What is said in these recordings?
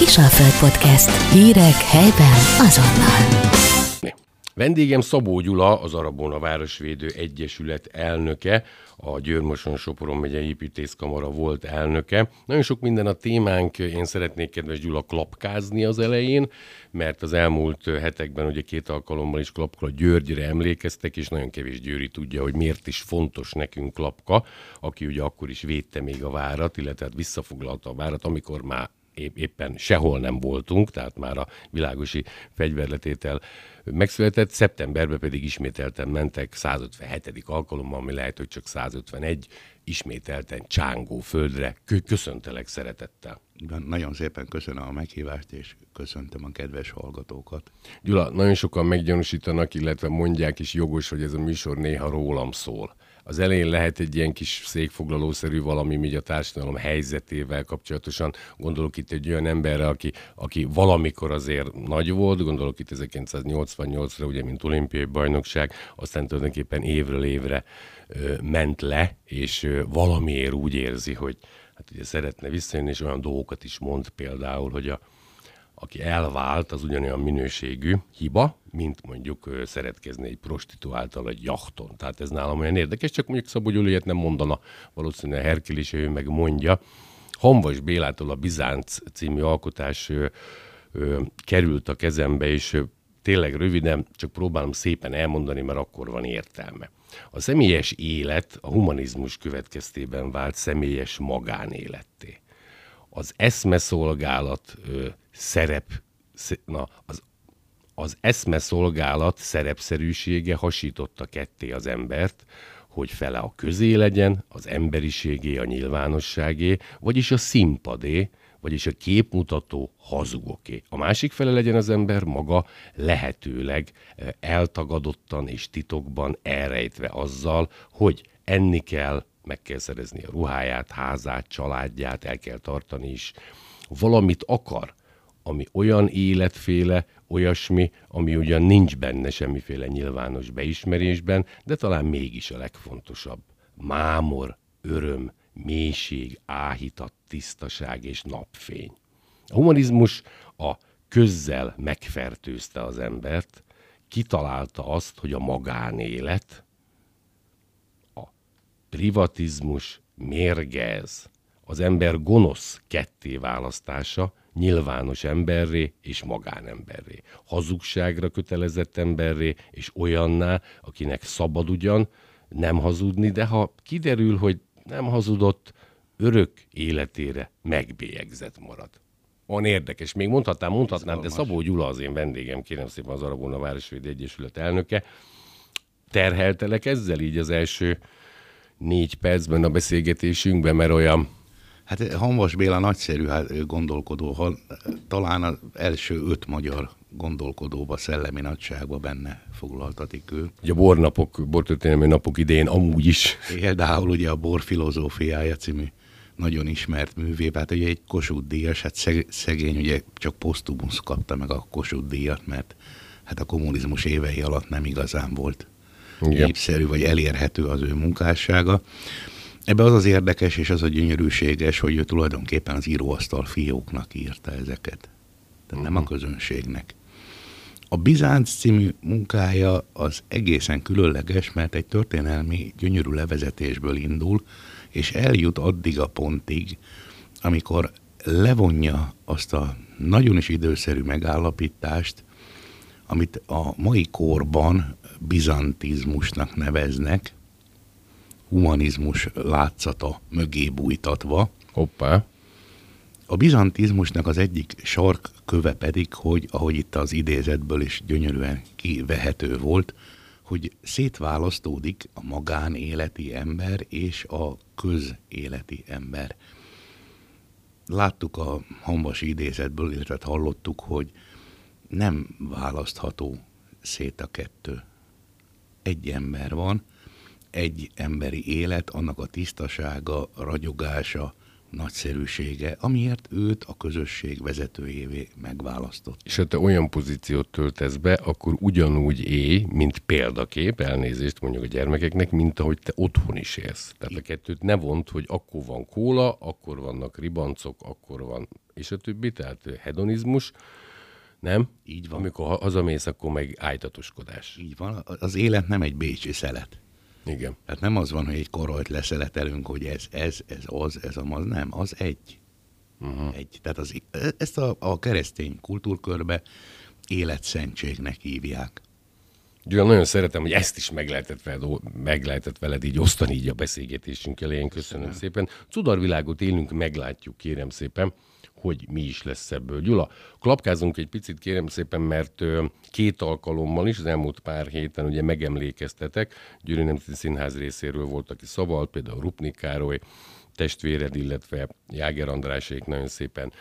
Kisalföld Podcast. Hírek helyben azonnal. Vendégem Szabó Gyula, az Arabona Városvédő Egyesület elnöke, a Győrmoson Soporon megye építészkamara volt elnöke. Nagyon sok minden a témánk, én szeretnék kedves Gyula klapkázni az elején, mert az elmúlt hetekben ugye két alkalommal is klapka Györgyre emlékeztek, és nagyon kevés Győri tudja, hogy miért is fontos nekünk klapka, aki ugye akkor is védte még a várat, illetve hát visszafoglalta a várat, amikor már éppen sehol nem voltunk, tehát már a világosi fegyverletétel megszületett, szeptemberben pedig ismételten mentek 157. alkalommal, ami lehet, hogy csak 151, ismételten csángó földre. Köszöntelek szeretettel. Nagyon szépen köszönöm a meghívást, és köszöntöm a kedves hallgatókat. Gyula, nagyon sokan meggyanúsítanak, illetve mondják is jogos, hogy ez a műsor néha rólam szól az elején lehet egy ilyen kis székfoglalószerű valami, így a társadalom helyzetével kapcsolatosan. Gondolok itt egy olyan emberre, aki, aki valamikor azért nagy volt, gondolok itt 1988-ra, ugye, mint olimpiai bajnokság, aztán tulajdonképpen évről évre ö, ment le, és ö, valamiért úgy érzi, hogy hát ugye szeretne visszajönni, és olyan dolgokat is mond például, hogy a, aki elvált, az ugyanolyan minőségű hiba, mint mondjuk szeretkezni egy prostituáltal egy jachton. Tehát ez nálam olyan érdekes, csak mondjuk Szabó Gyuli nem mondana, valószínűleg Herkel is ő meg mondja. Hanvas Bélától a Bizánc című alkotás ö, ö, került a kezembe, és tényleg röviden, csak próbálom szépen elmondani, mert akkor van értelme. A személyes élet a humanizmus következtében vált személyes magánéletté. Az eszmeszolgálat szerep, na, az, az eszmeszolgálat szerepszerűsége hasította ketté az embert, hogy fele a közé legyen, az emberiségé, a nyilvánosságé, vagyis a színpadé, vagyis a képmutató hazugoké. A másik fele legyen az ember maga lehetőleg eltagadottan és titokban elrejtve azzal, hogy enni kell, meg kell szerezni a ruháját, házát, családját, el kell tartani is. Valamit akar, ami olyan életféle, olyasmi, ami ugyan nincs benne semmiféle nyilvános beismerésben, de talán mégis a legfontosabb. Mámor, öröm, mélység, áhítat, tisztaság és napfény. A humanizmus a közzel megfertőzte az embert, kitalálta azt, hogy a magánélet, a privatizmus mérgez, az ember gonosz ketté választása, nyilvános emberré és magánemberré. Hazugságra kötelezett emberré és olyanná, akinek szabad ugyan nem hazudni, de ha kiderül, hogy nem hazudott, örök életére megbélyegzett marad. Van érdekes, még mondhatnám, mondhatnám, de Szabó Gyula az én vendégem, kérem szépen az Arabona Városvédi Egyesület elnöke. Terheltelek ezzel így az első négy percben a beszélgetésünkben, mert olyan Hát Hanvas Béla nagyszerű hát, gondolkodó, talán az első öt magyar gondolkodóba, szellemi nagyságba benne foglaltatik ő. Ugye a bornapok, bortörténelmi napok idején amúgy is. Például ugye a bor filozófiája című nagyon ismert művé, hát ugye egy Kossuth díjas, hát szegény ugye csak posztumusz kapta meg a Kossuth díjat, mert hát a kommunizmus évei alatt nem igazán volt Igen. népszerű vagy elérhető az ő munkássága. Ebbe az az érdekes és az a gyönyörűséges, hogy ő tulajdonképpen az íróasztal fióknak írta ezeket. Tehát nem a mhm. közönségnek. A Bizánc című munkája az egészen különleges, mert egy történelmi gyönyörű levezetésből indul, és eljut addig a pontig, amikor levonja azt a nagyon is időszerű megállapítást, amit a mai korban bizantizmusnak neveznek, humanizmus látszata mögé bújtatva. Hoppá. A bizantizmusnak az egyik sarkköve pedig, hogy ahogy itt az idézetből is gyönyörűen kivehető volt, hogy szétválasztódik a magánéleti ember és a közéleti ember. Láttuk a hambasi idézetből, illetve hallottuk, hogy nem választható szét a kettő. Egy ember van, egy emberi élet, annak a tisztasága, ragyogása, nagyszerűsége, amiért őt a közösség vezetőjévé megválasztott. És ha te olyan pozíciót töltesz be, akkor ugyanúgy élj, mint példakép, elnézést mondjuk a gyermekeknek, mint ahogy te otthon is élsz. Tehát a kettőt ne vont, hogy akkor van kóla, akkor vannak ribancok, akkor van és a többi, tehát hedonizmus, nem? Így van. Amikor hazamész, akkor meg ájtatoskodás. Így van. Az élet nem egy bécsi szelet. Igen. Tehát nem az van, hogy egy korolt leszeletelünk, hogy ez, ez, ez az, ez az, nem, az egy. Uh-huh. egy. Tehát az, ezt a, a keresztény kultúrkörbe életszentségnek hívják. Gyula, nagyon szeretem, hogy ezt is meg lehetett, veled, meg lehetett veled így osztani így a beszélgetésünk elején. Köszönöm, Köszönöm. szépen. Cudarvilágot élünk, meglátjuk, kérem szépen hogy mi is lesz ebből. Gyula, klapkázunk egy picit, kérem szépen, mert két alkalommal is, az elmúlt pár héten ugye megemlékeztetek, Győri Nemzeti Színház részéről volt, aki szavalt, például Rupnik Károly, testvéred, illetve Jáger Andrásék nagyon szépen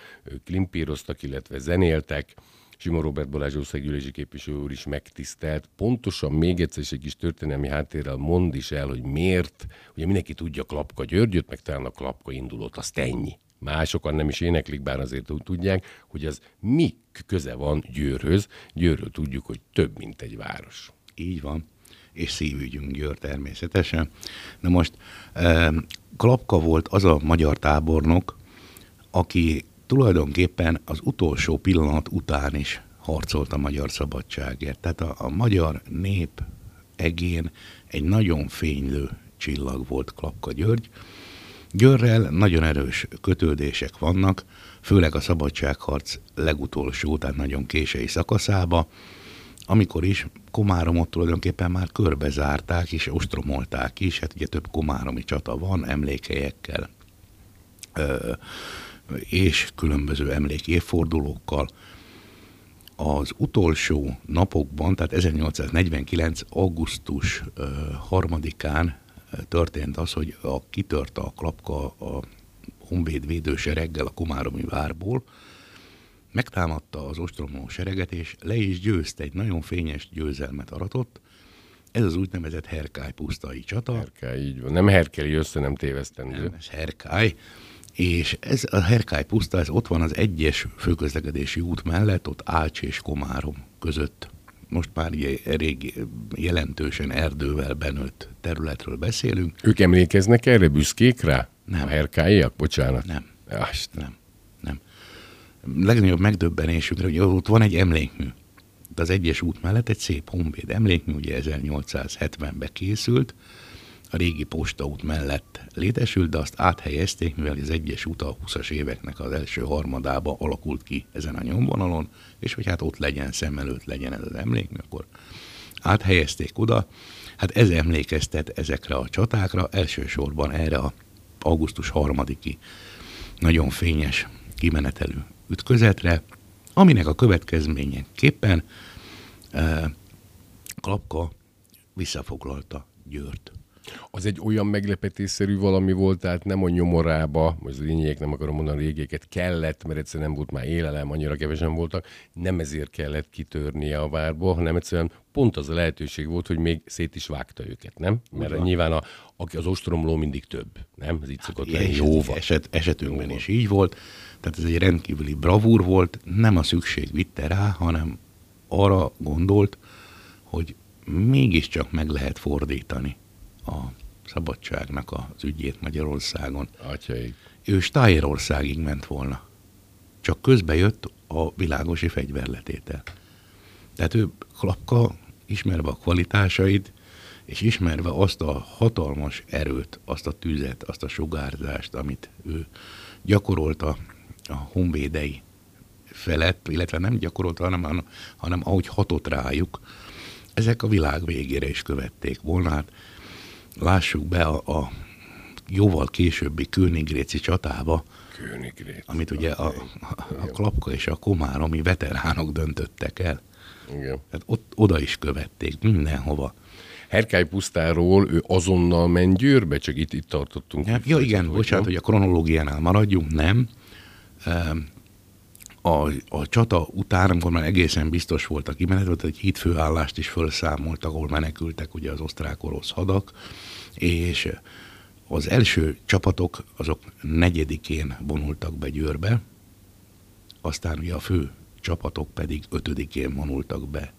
klimpíroztak, illetve zenéltek. Simon Robert Balázs országgyűlési képviselő úr is megtisztelt. Pontosan még egyszer egy kis történelmi háttérrel mond is el, hogy miért. Ugye mindenki tudja Klapka Györgyöt, meg talán a Klapka indulót, azt ennyi. Másokan nem is éneklik, bár azért úgy tudják, hogy az mi köze van Győrhöz. Győrről tudjuk, hogy több, mint egy város. Így van és szívügyünk Győr természetesen. Na most Klapka volt az a magyar tábornok, aki tulajdonképpen az utolsó pillanat után is harcolt a magyar szabadságért. Tehát a, a magyar nép egén egy nagyon fénylő csillag volt Klapka György. Győrrel nagyon erős kötődések vannak, főleg a szabadságharc legutolsó, tehát nagyon késői szakaszába, amikor is Komáromot tulajdonképpen már körbezárták és ostromolták is, hát ugye több komáromi csata van emlékelyekkel, és különböző emlékévfordulókkal. Az utolsó napokban, tehát 1849. augusztus harmadikán történt az, hogy a, kitört a klapka a honvéd védősereggel a Komáromi várból, megtámadta az ostromló sereget, és le is győzte, egy nagyon fényes győzelmet aratott. Ez az úgynevezett Herkály pusztai csata. Herkály, így van. Nem Herkeli össze, nem tévesztendő. Nem, ez Herkály. És ez a Herkály puszta, ez ott van az egyes főközlekedési út mellett, ott Ács és Komárom között. Most már rég jelentősen erdővel benőtt területről beszélünk. Ők emlékeznek erre, büszkék rá? Nem. A herkályiak? Bocsánat. Nem. Ast. Nem. Nem. Legnagyobb megdöbbenésünkre, hogy ott van egy emlékmű. De az egyes út mellett egy szép honvéd emlékmű, ugye 1870-ben készült, a régi postaút mellett létesült, de azt áthelyezték, mivel az egyes út a 20-as éveknek az első harmadába alakult ki ezen a nyomvonalon, és hogy hát ott legyen, szem előtt legyen ez az emlékmű, akkor áthelyezték oda. Hát ez emlékeztet ezekre a csatákra, elsősorban erre a augusztus harmadiki nagyon fényes kimenetelő ütközetre, aminek a következményeképpen eh, Klapka visszafoglalta Győrt. Az egy olyan meglepetésszerű valami volt, tehát nem a nyomorába, most lényegek nem akarom mondani, régéket kellett, mert egyszerűen nem volt már élelem, annyira kevesen voltak, nem ezért kellett kitörnie a várból, hanem egyszerűen pont az a lehetőség volt, hogy még szét is vágta őket, nem? Mert Ugyan. nyilván a, aki az ostromló mindig több, nem? Ez így szokott hát, lenni jóval. Eset, esetünkben jóval. is így volt, tehát ez egy rendkívüli bravúr volt, nem a szükség vitte rá, hanem arra gondolt, hogy mégiscsak meg lehet fordítani a szabadságnak az ügyét Magyarországon. Atyaik. Ő Stájerországig ment volna. Csak közbe jött a világosi fegyverletétel. Tehát ő klapka, ismerve a kvalitásait, és ismerve azt a hatalmas erőt, azt a tüzet, azt a sugárzást, amit ő gyakorolta a honvédei felett, illetve nem gyakorolta, hanem, hanem ahogy hatott rájuk, ezek a világ végére is követték volna. Hát lássuk be a, a jóval későbbi Königréci csatába, Königréci. amit ugye a, a, a Klapka és a Komár, ami veteránok döntöttek el. Igen. Tehát ott, oda is követték, mindenhova. Herkály pusztáról ő azonnal ment Győrbe, csak itt, itt tartottunk. Ja, ja igen, bocsánat, hogy a kronológiánál maradjunk, nem. A, a csata után, amikor már egészen biztos volt a kimenet, egy hídfőállást is felszámoltak, ahol menekültek ugye az osztrák-orosz hadak, és az első csapatok azok negyedikén vonultak be Győrbe, aztán ugye a fő csapatok pedig ötödikén vonultak be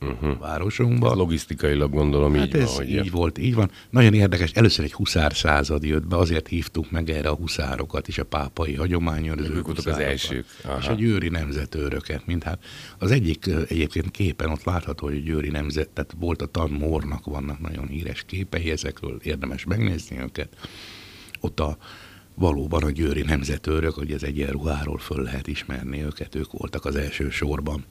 uh-huh. városunkba. Ez logisztikailag gondolom hát így ez van. Hogy így volt, így van. Nagyon érdekes, először egy huszár század jött be, azért hívtuk meg erre a huszárokat is, a pápai hagyományőrző Ők voltak az elsők. Aha. És a győri nemzetőröket, mint hát az egyik egyébként képen ott látható, hogy a győri nemzet, tehát volt a tanmórnak, vannak nagyon híres képei ezekről, érdemes megnézni őket. Ott a valóban a győri nemzetőrök, hogy ez egyenruháról föl lehet ismerni őket, ők voltak az első sorban.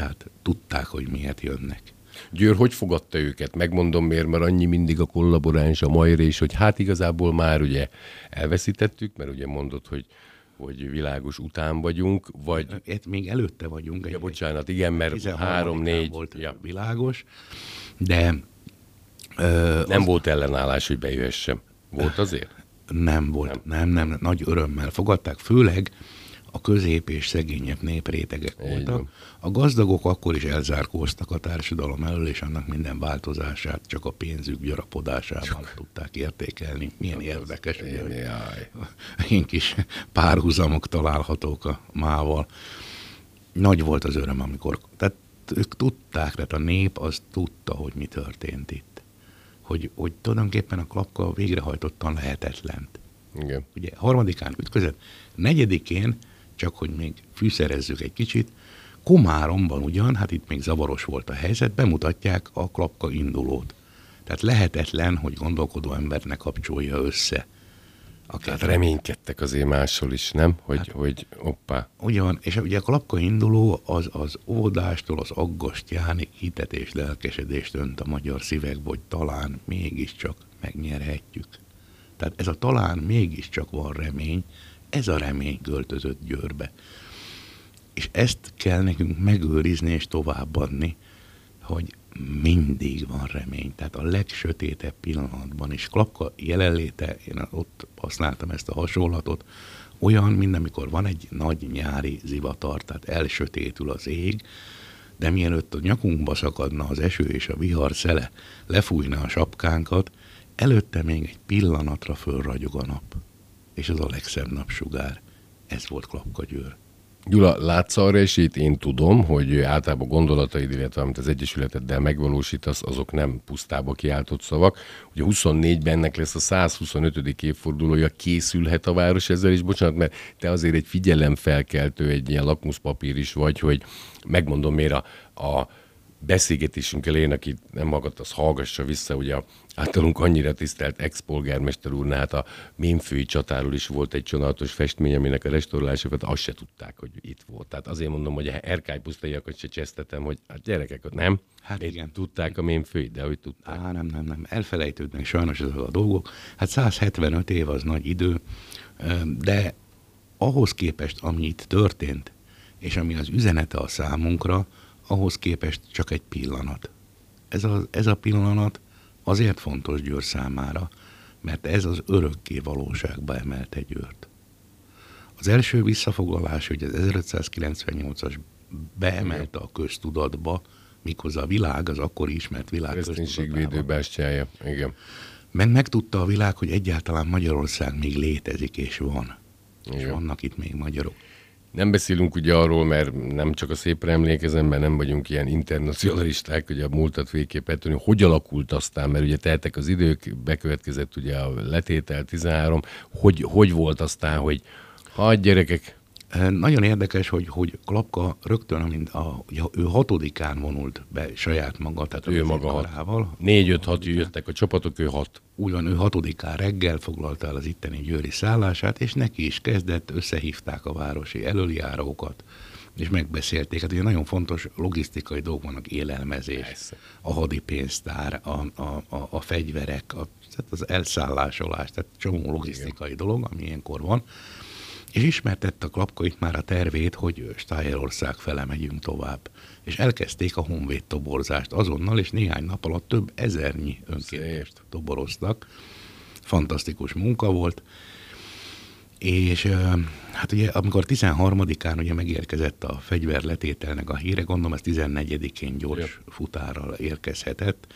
Tehát tudták, hogy miért jönnek. Győr hogy fogadta őket? Megmondom miért, mert annyi mindig a kollaboráns, a Majra is, hogy hát igazából már ugye elveszítettük, mert ugye mondod, hogy hogy világos után vagyunk, vagy... Itt még előtte vagyunk. Ja, bocsánat, igen, mert három-négy... volt ja. világos, de... Ö, nem az... volt ellenállás, hogy bejöhessem. Volt azért? Nem volt, nem, nem, nem, nagy örömmel fogadták, főleg a közép és szegényebb néprétegek voltak. A gazdagok akkor is elzárkóztak a társadalom elől, és annak minden változását csak a pénzük gyarapodásával csak. tudták értékelni. Milyen csak érdekes, az ugye, hogy én kis párhuzamok találhatók a mával. Nagy volt az öröm, amikor, tehát ők tudták, tehát a nép az tudta, hogy mi történt itt hogy, hogy tulajdonképpen a klapka végrehajtottan lehetetlent. Igen. Ugye harmadikán ütközött, negyedikén, csak hogy még fűszerezzük egy kicsit, Komáromban ugyan, hát itt még zavaros volt a helyzet, bemutatják a klapka indulót. Tehát lehetetlen, hogy gondolkodó embernek kapcsolja össze Akár hát reménykedtek azért máshol is, nem? Hogy, hát, hogy oppá. Ugye van, és ugye a klapka induló az, az ódástól az aggastyánig hitet és lelkesedést önt a magyar szívekbe, hogy talán mégiscsak megnyerhetjük. Tehát ez a talán mégiscsak van remény, ez a remény költözött Győrbe. És ezt kell nekünk megőrizni és továbbadni, hogy mindig van remény. Tehát a legsötétebb pillanatban is. Klapka jelenléte, én ott használtam ezt a hasonlatot, olyan, mint amikor van egy nagy nyári zivatar, tehát elsötétül az ég, de mielőtt a nyakunkba szakadna az eső és a vihar szele, lefújna a sapkánkat, előtte még egy pillanatra fölragyog a nap. És az a legszebb napsugár. Ez volt Klapka Győr. Gyula, látsz arra esélyt? Én tudom, hogy általában gondolataid, illetve amit az Egyesületeddel megvalósítasz, azok nem pusztába kiáltott szavak. Ugye 24-ben ennek lesz a 125. évfordulója, készülhet a város ezzel, és bocsánat, mert te azért egy figyelemfelkeltő, egy ilyen lakmuszpapír is vagy, hogy megmondom miért a, a beszélgetésünk elején, aki nem hallgat, az hallgassa vissza, ugye a általunk annyira tisztelt ex-polgármester úrnál, hát a Mémfői csatáról is volt egy csodálatos festmény, aminek a restaurálásokat azt se tudták, hogy itt volt. Tehát azért mondom, hogy a Erkály pusztaiakat se csesztetem, hogy hát gyerekek, nem? Hát igen. Tudták a Mémfői, de hogy tudták. Á, nem, nem, nem. Elfelejtődnek sajnos ezek a dolgok. Hát 175 év az nagy idő, de ahhoz képest, ami itt történt, és ami az üzenete a számunkra, ahhoz képest csak egy pillanat. Ez a, ez a pillanat azért fontos Győr számára, mert ez az örökké valóságba emelte Győrt. Az első visszafoglalás, hogy az 1598-as beemelte a köztudatba, miközben a világ, az akkor ismert világ köztudatában. igen. Meg megtudta a világ, hogy egyáltalán Magyarország még létezik és van. Igen. És vannak itt még magyarok. Nem beszélünk ugye arról, mert nem csak a szépre emlékezem, mert nem vagyunk ilyen internacionalisták, hogy a múltat végképp hogy hogy alakult aztán, mert ugye teltek az idők, bekövetkezett ugye a letétel 13, hogy, hogy volt aztán, hogy ha gyerekek, nagyon érdekes, hogy, hogy Klapka rögtön, amint a, ugye, ő hatodikán vonult be saját maga, tehát ő maga hat. Négy-öt-hat jöttek a csapatok, ő hat. Úgy van, ő hatodikán reggel foglalta el az itteni győri szállását, és neki is kezdett, összehívták a városi előjárókat, és megbeszélték. Hát ugye nagyon fontos logisztikai dolgok vannak, élelmezés, Persze. a hadipénztár, a, a, a, a fegyverek, a, tehát az elszállásolás, tehát csomó logisztikai Igen. dolog, ami ilyenkor van és ismertette a klapkait már a tervét, hogy Stájerország fele megyünk tovább. És elkezdték a honvéd toborzást azonnal, és néhány nap alatt több ezernyi önkéntest toboroztak. Fantasztikus munka volt. És hát ugye, amikor 13-án ugye megérkezett a fegyverletételnek a híre, gondolom ez 14-én gyors ja. futárral érkezhetett,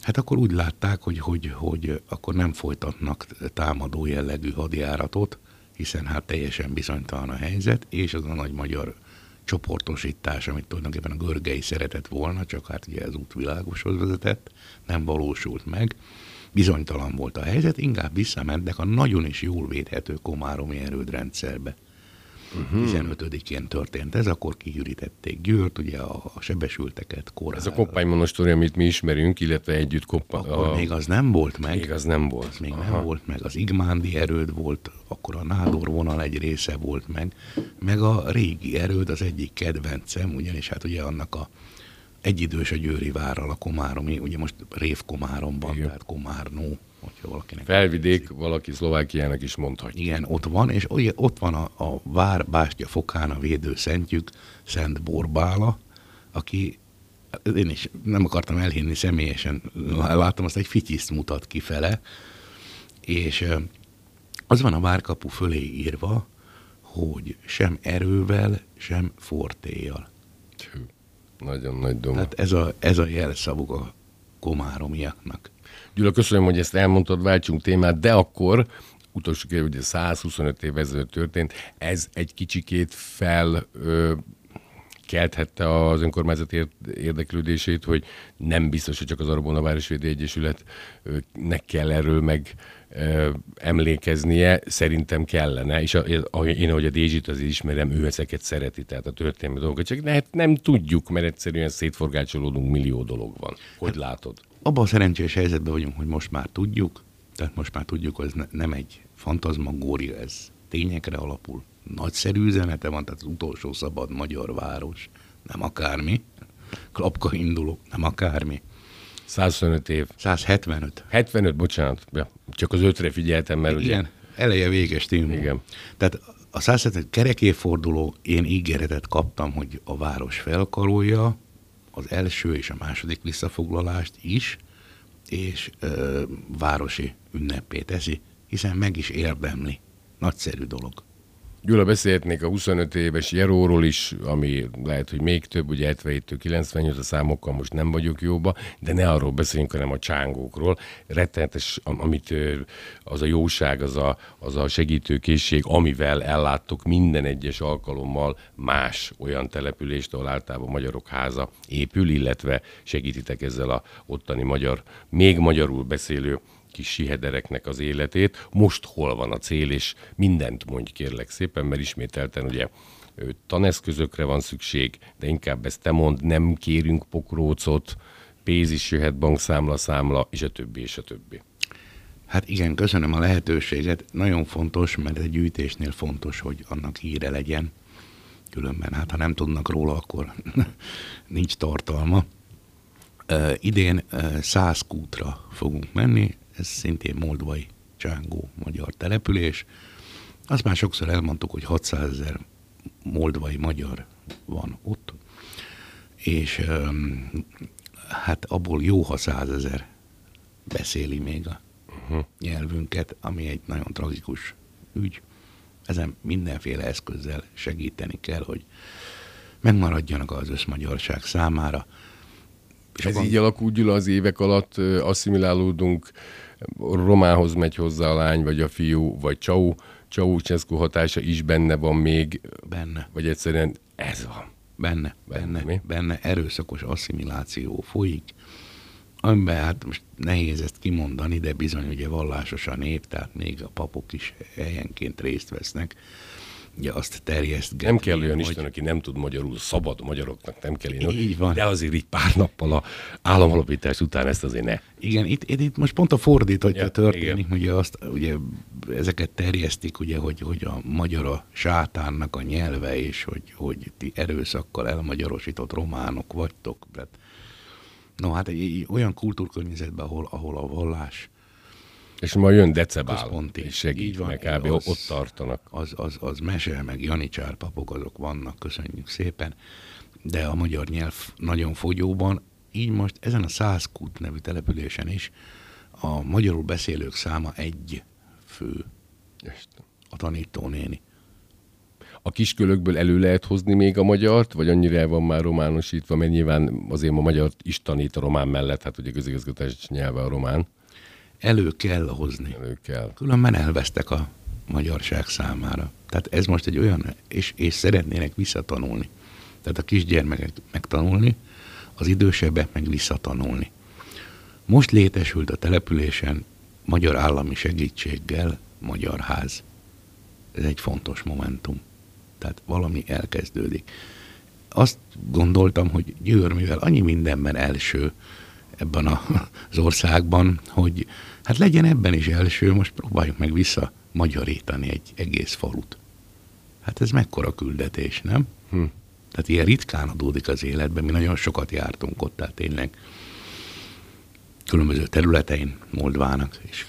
Hát akkor úgy látták, hogy, hogy, hogy akkor nem folytatnak támadó jellegű hadjáratot, hiszen hát teljesen bizonytalan a helyzet, és az a nagy magyar csoportosítás, amit tulajdonképpen a Görgei szeretett volna, csak hát ugye az útvilágoshoz vezetett, nem valósult meg. Bizonytalan volt a helyzet, inkább visszamentek a nagyon is jól védhető komáromi erődrendszerbe. Uh-huh. 15-én történt ez, akkor kiürítették Győrt, ugye a, a sebesülteket, kórház. Ez a koppánymonostori, amit mi ismerünk, illetve együtt koppa... Akkor a... még az nem volt meg. Még az nem volt. Az még Aha. nem volt meg. Az Igmándi erőd volt, akkor a Nádor vonal egy része volt meg, meg a régi erőd az egyik kedvencem, ugyanis hát ugye annak a egyidős a Győri várral a Komáromi, ugye most Rév Komáromban, Igen. tehát Komárnó hogyha valakinek... Felvidék, tetszik. valaki Szlovákiának is mondhatja. Igen, ott van, és ott van a, a Vár Bástya Fokán a védőszentjük, Szent Borbála, aki én is nem akartam elhinni személyesen, láttam azt, egy fityiszt mutat kifele, és az van a várkapu fölé írva, hogy sem erővel, sem fortéjjal. Nagyon nagy doma. Tehát ez a, ez a jelszavuk a komáromiaknak. Gyula, köszönöm, hogy ezt elmondtad, váltsunk témát, de akkor utolsó kérdés, ugye 125 év ezelőtt történt, ez egy kicsikét fel ö, kelthette az ér- érdeklődését, hogy nem biztos, hogy csak az Arbona Városvédő Egyesületnek kell erről meg emlékeznie, szerintem kellene, és a, a, én, ahogy a Dézsit azért ismerem, ő ezeket szereti, tehát a történelmi dolgokat, csak ne, nem tudjuk, mert egyszerűen szétforgácsolódunk, millió dolog van. Hogy hát, látod? abban a szerencsés helyzetben vagyunk, hogy most már tudjuk, tehát most már tudjuk, hogy ez ne, nem egy fantazmagória, ez tényekre alapul. Nagyszerű üzenete van, tehát az utolsó szabad magyar város, nem akármi. Klapka induló, nem akármi. 125 év. 175. 75, bocsánat. Ja, csak az ötre figyeltem, mert Igen, ugye... eleje véges tímú. Igen. Tehát a 175 kerekéforduló, én ígéretet kaptam, hogy a város felkarolja, az első és a második visszafoglalást is, és ö, városi ünnepé teszi, hiszen meg is érdemli. Nagyszerű dolog. Gyula, beszélhetnék a 25 éves Jeróról is, ami lehet, hogy még több, ugye 77 98 a számokkal most nem vagyok jóba, de ne arról beszéljünk, hanem a csángókról. Rettenetes, amit az a jóság, az a, az a segítőkészség, amivel elláttok minden egyes alkalommal más olyan települést, ahol általában magyarok háza épül, illetve segítitek ezzel a ottani magyar, még magyarul beszélő kis sihedereknek az életét, most hol van a cél, és mindent mondj kérlek szépen, mert ismételten ugye taneszközökre van szükség, de inkább ezt te mond, nem kérünk pokrócot, pénz is jöhet, bankszámla, számla, és a többi, és a többi. Hát igen, köszönöm a lehetőséget. Nagyon fontos, mert egy gyűjtésnél fontos, hogy annak híre legyen. Különben, hát ha nem tudnak róla, akkor nincs tartalma. Uh, idén uh, száz kútra fogunk menni, ez szintén moldvai csángó magyar település. Azt már sokszor elmondtuk, hogy 600 ezer moldvai magyar van ott, és hát abból jó, ha százezer beszéli még a uh-huh. nyelvünket, ami egy nagyon tragikus ügy. Ezen mindenféle eszközzel segíteni kell, hogy megmaradjanak az összmagyarság számára. És Ez így alakult, Gyula, az évek alatt asszimilálódunk romához megy hozzá a lány, vagy a fiú, vagy Csau, Ceausescu hatása is benne van még. Benne. Vagy egyszerűen ez van. Benne, benne, benne, benne erőszakos asszimiláció folyik, amiben hát most nehéz ezt kimondani, de bizony ugye vallásos a nép, tehát még a papok is helyenként részt vesznek ugye azt terjesztgetni. Nem kell olyan hogy... Isten, aki nem tud magyarul, szabad magyaroknak nem kell én. Így van. De azért így pár nappal a államalapítás után ezt azért ne. Igen, itt, itt, itt most pont a fordítottja ja, történik, igen. ugye, azt, ugye ezeket terjesztik, ugye, hogy, hogy a magyar a sátánnak a nyelve, és hogy, hogy ti erőszakkal elmagyarosított románok vagytok. No hát egy, egy olyan kultúrkörnyezetben, ahol, ahol a vallás és ma jön Decebál, Központi. és segít, Így van, meg kb. Az, ott tartanak. Az, az, az mese, meg janicsár papok, azok vannak, köszönjük szépen, de a magyar nyelv nagyon fogyóban, így most ezen a Százkút nevű településen is a magyarul beszélők száma egy fő. Este. A tanítónéni. A kiskölökből elő lehet hozni még a magyart, vagy annyira van már románosítva, mert nyilván azért a magyar is tanít a román mellett, hát ugye közigazgatás nyelve a román elő kell hozni. Elő kell. Különben elvesztek a magyarság számára. Tehát ez most egy olyan, és, és szeretnének visszatanulni. Tehát a kisgyermekek megtanulni, az idősebbek meg visszatanulni. Most létesült a településen magyar állami segítséggel Magyar Ház. Ez egy fontos momentum. Tehát valami elkezdődik. Azt gondoltam, hogy Győr, mivel annyi mindenben első ebben az országban, hogy hát legyen ebben is első, most próbáljuk meg vissza magyarítani egy egész falut. Hát ez mekkora küldetés, nem? Hm. Tehát ilyen ritkán adódik az életben, mi nagyon sokat jártunk ott, tehát tényleg különböző területein Moldvának, és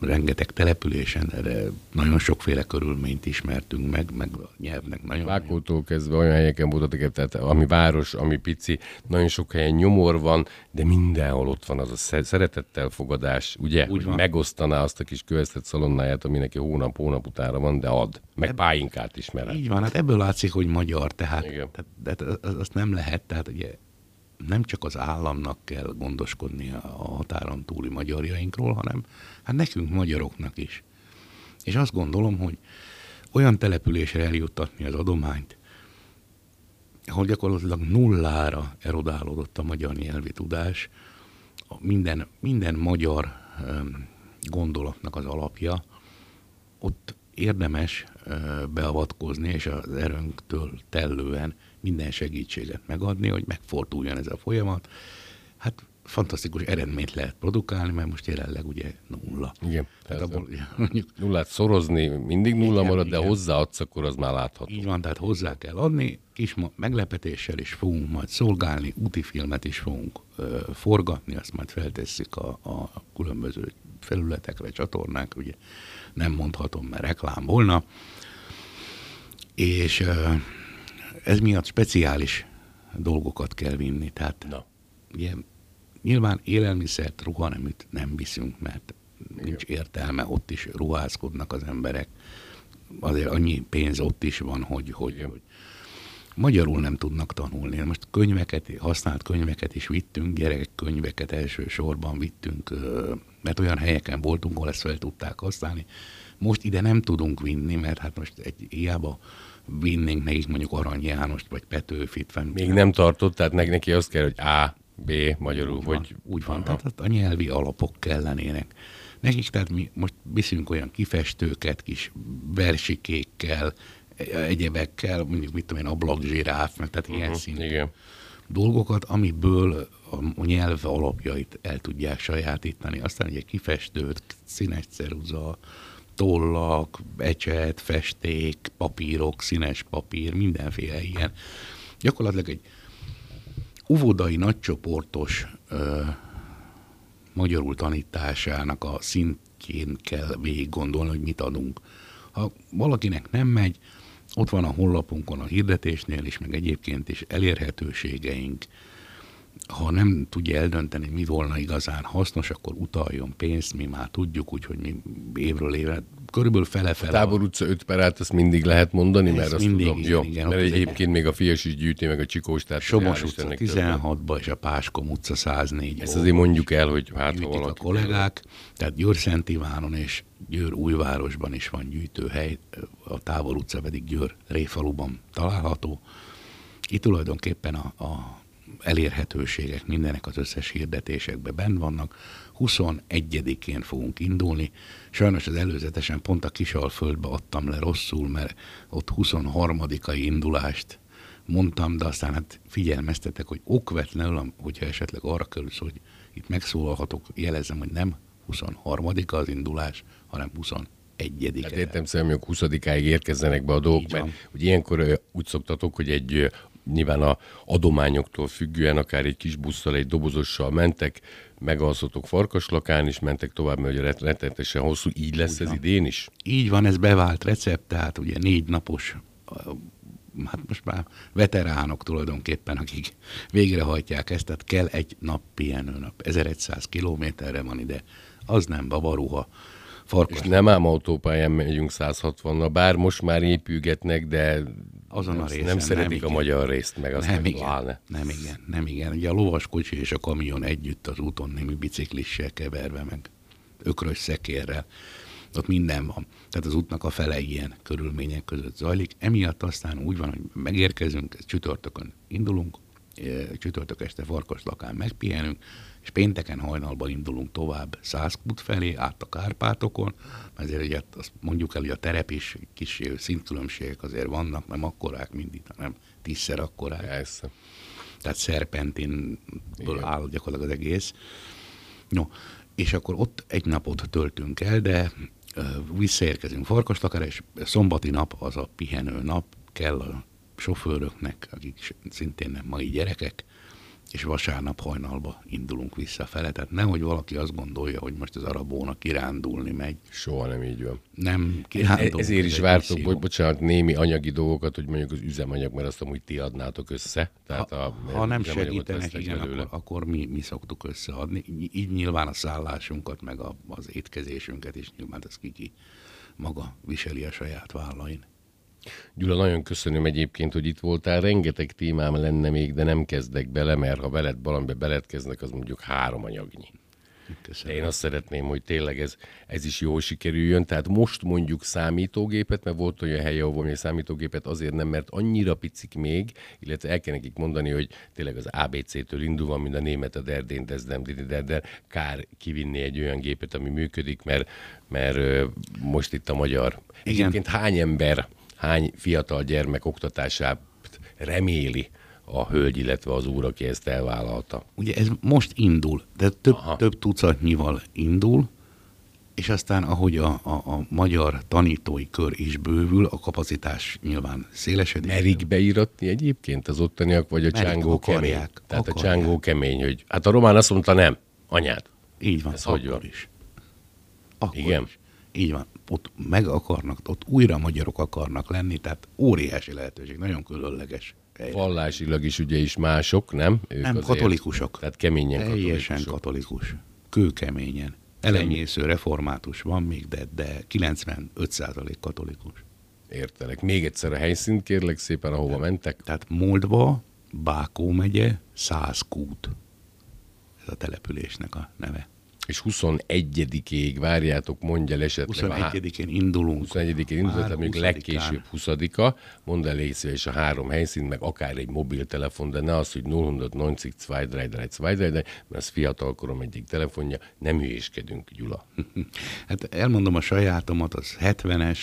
rengeteg településen, erre nagyon sokféle körülményt ismertünk meg, meg a nyelvnek nagyon... Vákótól kezdve olyan helyeken voltatok, tehát ami város, ami pici, nagyon sok helyen nyomor van, de mindenhol ott van az a szeretettel fogadás, ugye, Úgy van. megosztaná azt a kis kövesztett szalonnáját, ami neki hónap, hónap utára van, de ad. Meg Ebb... pálinkát is mered. Így van, hát ebből látszik, hogy magyar, tehát, Igen. tehát, tehát azt nem lehet, tehát ugye nem csak az államnak kell gondoskodni a határon túli magyarjainkról, hanem hát nekünk magyaroknak is. És azt gondolom, hogy olyan településre eljuttatni az adományt, ahol gyakorlatilag nullára erodálódott a magyar nyelvi tudás, a minden, minden magyar gondolatnak az alapja, ott érdemes beavatkozni, és az erőnktől tellően minden segítséget megadni, hogy megforduljon ez a folyamat. Hát fantasztikus eredményt lehet produkálni, mert most jelenleg ugye nulla. Igen. Tehát abból, mondjuk, nullát szorozni mindig nulla igen, marad, igen. de hozzáadsz, akkor az már látható. Így van, tehát hozzá kell adni, kis meglepetéssel is fogunk majd szolgálni, úti filmet is fogunk ö, forgatni, azt majd feltesszük a, a különböző felületekre, csatornák, ugye nem mondhatom, mert reklám volna. És ö, ez miatt speciális dolgokat kell vinni. Tehát Na. Ugye, nyilván élelmiszert, ruhaneműt nem viszünk, mert nincs értelme, ott is ruházkodnak az emberek. Azért annyi pénz ott is van, hogy, hogy, hogy magyarul nem tudnak tanulni. Most könyveket, használt könyveket is vittünk, gyerekkönyveket elsősorban vittünk, mert olyan helyeken voltunk, ahol ezt fel tudták használni. Most ide nem tudunk vinni, mert hát most egy hiába vinnénk nekik mondjuk Arany Jánost, vagy Petőfit. Fenn. Még nem tartott, tehát neki azt kell, hogy A, B, magyarul, úgy hogy... Van, úgy van, tehát a nyelvi alapok kellenének. Nekik, tehát mi most viszünk olyan kifestőket, kis versikékkel, egyebekkel, mondjuk mit tudom én, ablakzsiráf, meg tehát uh-huh, ilyen mhm, szintű igen. dolgokat, amiből a nyelv alapjait el tudják sajátítani. Aztán egy kifestőt, színes ceruza, tollak, ecset, festék, papírok, színes papír, mindenféle ilyen. Gyakorlatilag egy uvodai nagycsoportos ö, magyarul tanításának a szintjén kell végig gondolni, hogy mit adunk. Ha valakinek nem megy, ott van a honlapunkon a hirdetésnél is, meg egyébként is elérhetőségeink, ha nem tudja eldönteni, mi volna igazán hasznos, akkor utaljon pénzt, mi már tudjuk, úgyhogy mi évről évre körülbelül fele-fele. A Tábor utca 5 per át, azt mindig lehet mondani, mert azt mindig, tudom, igen, jó, igen, mert egyébként még a Fias is gyűjti, meg a Csikós, tehát Somos utca 16-ba és a Páskom utca 104 Ezt azért mondjuk el, hogy hát ha valaki... a kollégák, tehát Győr Szent Ivánon és Győr újvárosban is van gyűjtőhely, a Tábor utca pedig Győr Réfaluban található. Itt tulajdonképpen a, a elérhetőségek, mindenek az összes hirdetésekben benn vannak. 21-én fogunk indulni. Sajnos az előzetesen pont a Kisalföldbe adtam le rosszul, mert ott 23-ai indulást mondtam, de aztán hát figyelmeztetek, hogy okvetlenül, hogyha esetleg arra kerülsz, hogy itt megszólalhatok, jelezem, hogy nem 23-a az indulás, hanem 21 egyedik. Hát értem szerint, hogy 20-áig érkezzenek be a dolgok, mert hogy ilyenkor úgy szoktatok, hogy egy nyilván a adományoktól függően akár egy kis busszal, egy dobozossal mentek, megalszotok farkaslakán, és mentek tovább, mert rettenetesen hosszú, így lesz Úgy ez idén is? Így van, ez bevált recept, tehát ugye négy napos hát most már veteránok tulajdonképpen, akik végrehajtják ezt, tehát kell egy nap pihenőnap. 1100 kilométerre van ide, az nem bavaruha. Farkas. És nem ám autópályán megyünk 160-nal, bár most már épülgetnek, de azon a részen. Nem szeretik nem a magyar részt, meg azt nem, igen, pláne. Nem igen, nem igen. Ugye a lovaskocsi és a kamion együtt az úton némi biciklissel keverve, meg ökrös szekérrel. ott minden van. Tehát az útnak a fele ilyen körülmények között zajlik. Emiatt aztán úgy van, hogy megérkezünk, csütörtökön indulunk, csütörtök este lakán megpihenünk, és pénteken hajnalban indulunk tovább Szászkút felé, át a Kárpátokon, ezért ugye azt mondjuk el, hogy a terep is kis szintkülönbségek azért vannak, nem akkorák mindig, hanem tízszer akkorák. Persze. Tehát szerpentinből áll gyakorlatilag az egész. No, és akkor ott egy napot töltünk el, de visszaérkezünk Farkastakára, és szombati nap az a pihenő nap, kell a sofőröknek, akik szintén nem mai gyerekek, és vasárnap hajnalba indulunk visszafele. Tehát nehogy valaki azt gondolja, hogy most az arabónak kirándulni megy. Soha nem így van. Nem kirándulni. Ezért is vártok, hogy bocsánat, némi anyagi dolgokat, hogy mondjuk az üzemanyag, mert azt amúgy ti adnátok össze. Tehát ha, a, ha nem segítenek, igen, akkor, akkor mi, mi szoktuk összeadni. Így nyilván a szállásunkat, meg a, az étkezésünket is nyilván az kiki maga viseli a saját vállain. Gyula, nagyon köszönöm egyébként, hogy itt voltál. Rengeteg témám lenne még, de nem kezdek bele, mert ha veled valamibe beletkeznek, az mondjuk három anyagnyi. Köszönöm. De én azt szeretném, hogy tényleg ez, ez is jól sikerüljön. Tehát most mondjuk számítógépet, mert volt olyan helye, ahol mi számítógépet azért nem, mert annyira picik még, illetve el kell nekik mondani, hogy tényleg az ABC-től indulva, mint a német, a derdén, ez nem, de, de kár kivinni egy olyan gépet, ami működik, mert, mert most itt a magyar. Igen. Egyébként hány ember hány fiatal gyermek oktatását reméli a hölgy, illetve az úr, aki ezt elvállalta. Ugye ez most indul, de több, több tucatnyival indul, és aztán ahogy a, a, a magyar tanítói kör is bővül, a kapacitás nyilván szélesedik. Merik beíratni egyébként az ottaniak, vagy a Merik csángó akarják, kemény? Tehát akarják. a csángó kemény, hogy hát a román azt mondta nem, anyád. Így van, Ez hogy van? is. Akkor Igen. Is. Így van, ott meg akarnak, ott újra magyarok akarnak lenni, tehát óriási lehetőség, nagyon különleges. Vallásilag is ugye is mások, nem? Ők nem, azért, katolikusok. Tehát keményen Teljesen katolikus. Kőkeményen. Elenyésző református van még, de, de 95% katolikus. Értelek. Még egyszer a helyszínt kérlek szépen, ahova tehát, mentek. Tehát Moldva, Bákó megye, Százkút. Ez a településnek a neve és 21-ig várjátok, mondja el esetleg. 21-én indulunk. 21-én indulunk, tehát még legkésőbb 20-a, mondd el és a három helyszín, meg akár egy mobiltelefon, de ne az, hogy 090 233 mert ez fiatalkorom egyik telefonja, nem hülyéskedünk, Gyula. hát elmondom a sajátomat, az 70-es,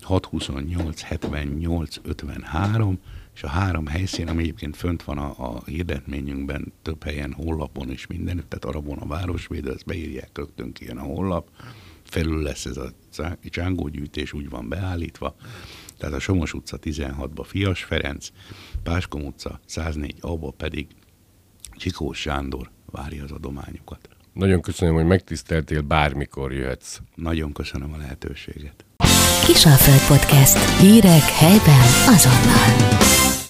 628, 78, 53, és a három helyszín, ami egyébként fönt van a, a hirdetményünkben, több helyen, hollapon és mindenütt, tehát Arabon a Városvédő, ezt beírják, rögtön kijön a hollap, felül lesz ez a csángógyűjtés, úgy van beállítva, tehát a Somos utca 16-ba Fias Ferenc, Páskom utca 104 abba pedig Csikós Sándor várja az adományokat. Nagyon köszönöm, hogy megtiszteltél, bármikor jöhetsz. Nagyon köszönöm a lehetőséget. Kisalföld Podcast. Hírek helyben azonnal.